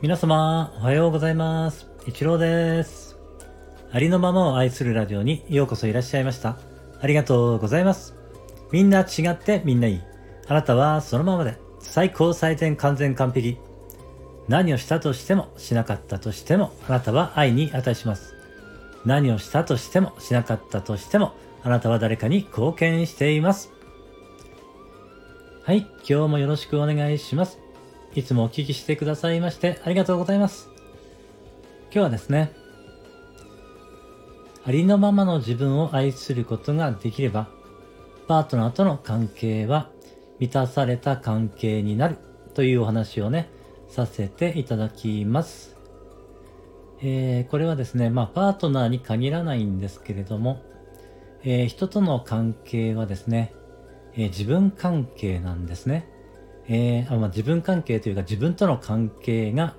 皆様、おはようございます。一郎です。ありのままを愛するラジオにようこそいらっしゃいました。ありがとうございます。みんな違ってみんないい。あなたはそのままで最高最善完全完璧。何をしたとしてもしなかったとしてもあなたは愛に値します。何をしたとしてもしなかったとしてもあなたは誰かに貢献しています。はい、今日もよろしくお願いします。いつもお聞きしてくださいましてありがとうございます。今日はですね、ありのままの自分を愛することができれば、パートナーとの関係は満たされた関係になるというお話をね、させていただきます。えーこれはですね、まあ、パートナーに限らないんですけれども、えー人との関係はですね、えー自分関係なんですね。えーあまあ、自分関係というか自分との関係が、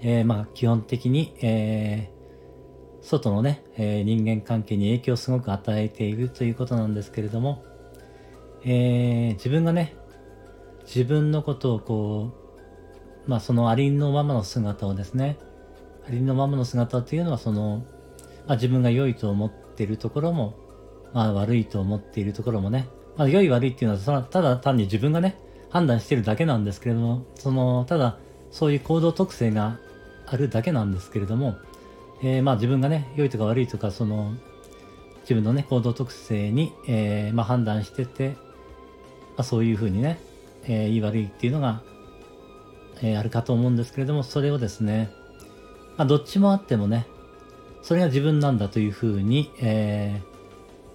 えーまあ、基本的に、えー外のね、え人間関係に影響をすごく与えているということなんですけれども、え自分がね、自分のことをこう、まあそのありのままの姿をですね、ありのままの姿っていうのはその、まあ自分が良いと思っているところも、まあ悪いと思っているところもね、まあ良い悪いっていうのはただ単に自分がね、判断してるだけなんですけれども、その、ただそういう行動特性があるだけなんですけれども、えーまあ自分がね、良いとか悪いとか、その、自分のね、行動特性に、えーまあ判断してて、まあそういうふうにね、えーいい悪いっていうのが、えーあるかと思うんですけれども、それをですね、まあどっちもあってもね、それが自分なんだというふうに、えー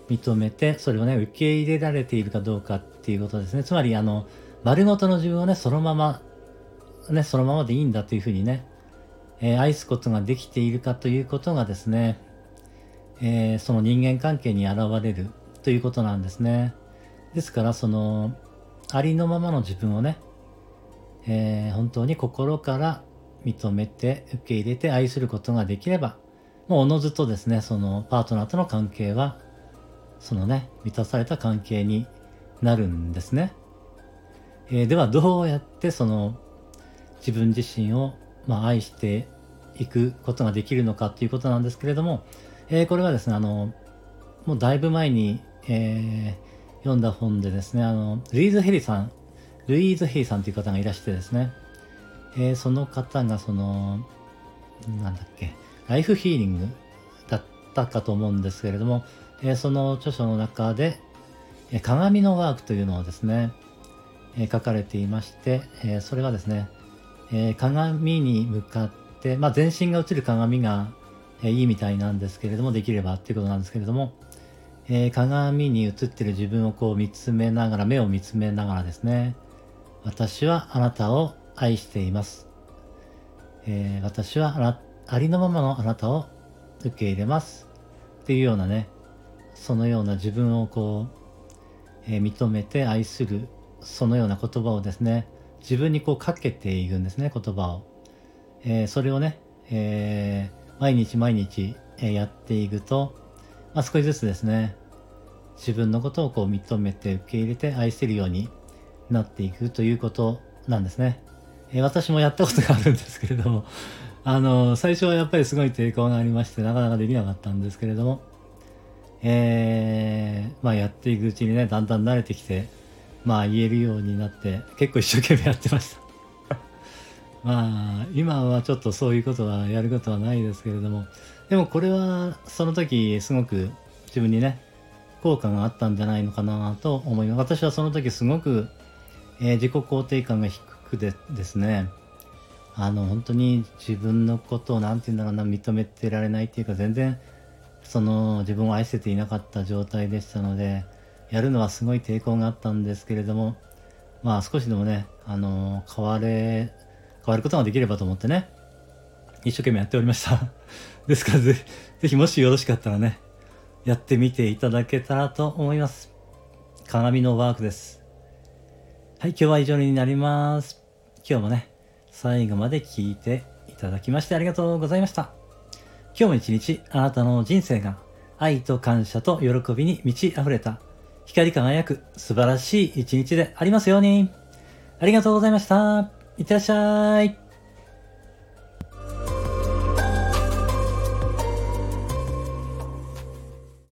認めて、それをね、受け入れられているかどうかっていうことですね。つまり、あの、丸ごとの自分をね、そのまま、ね、そのままでいいんだというふうにね、えー愛すことができているかということがですね、えーその人間関係に現れるということなんですね。ですから、その、ありのままの自分をね、えー本当に心から認めて、受け入れて愛することができれば、もうおのずとですね、そのパートナーとの関係は、そのね、満たされた関係になるんですね。えーでは、どうやってその自分自身を、まあ、愛していくことができるのかっていうことなんですけれども、えーこれはですね、あの、もうだいぶ前に、えー読んだ本でですね、あの、ルイーズ・ヘリさん、ルイーズ・ヘリさんという方がいらしてですね、えその方がその、なんだっけ、ライフヒーリングだったかと思うんですけれども、えその著書の中で、鏡のワークというのをですね、え書かれていまして、えそれはですね、え鏡に向かって、まあ、全身が映る鏡が、えいいみたいなんですけれども、できればっていうことなんですけれども、え鏡に映ってる自分をこう見つめながら、目を見つめながらですね、私はあなたを愛しています。え私はありのままのあなたを受け入れます。っていうようなね、そのような自分をこう、え認めて愛する、そのような言葉をですね、自分にこうかけていくんですね、言葉を。えーそれをね、えー毎日毎日、えやっていくと、まあ、少しずつですね、自分のことをこう認めて受け入れて愛せるようになっていくということなんですね。えー私もやったことがあるんですけれども、あの、最初はやっぱりすごい抵抗がありまして、なかなかできなかったんですけれども、えーまあやっていくうちにね、だんだん慣れてきて、まあ言えるようになって、結構一生懸命やってました。まあ、今はちょっとそういうことはやることはないですけれども、でもこれはその時すごく自分にね、効果があったんじゃないのかなと思います。私はその時すごく、えー自己肯定感が低くでですね、あの、本当に自分のことをなんて言うんだろうな、認めてられないっていうか、全然、その、自分を愛せていなかった状態でしたので、やるのはすごい抵抗があったんですけれども、まあ少しでもね、あの、変われ、変わることができればと思ってね、一生懸命やっておりました。ですからぜ、ぜひもしよろしかったらね、やってみていただけたらと思います。鏡のワークです。はい、今日は以上になります。今日もね、最後まで聞いていただきましてありがとうございました。今日も一日あなたの人生が愛と感謝と喜びに満ち溢れた光り輝く素晴らしい一日でありますように。ありがとうございました。いってらっしゃい。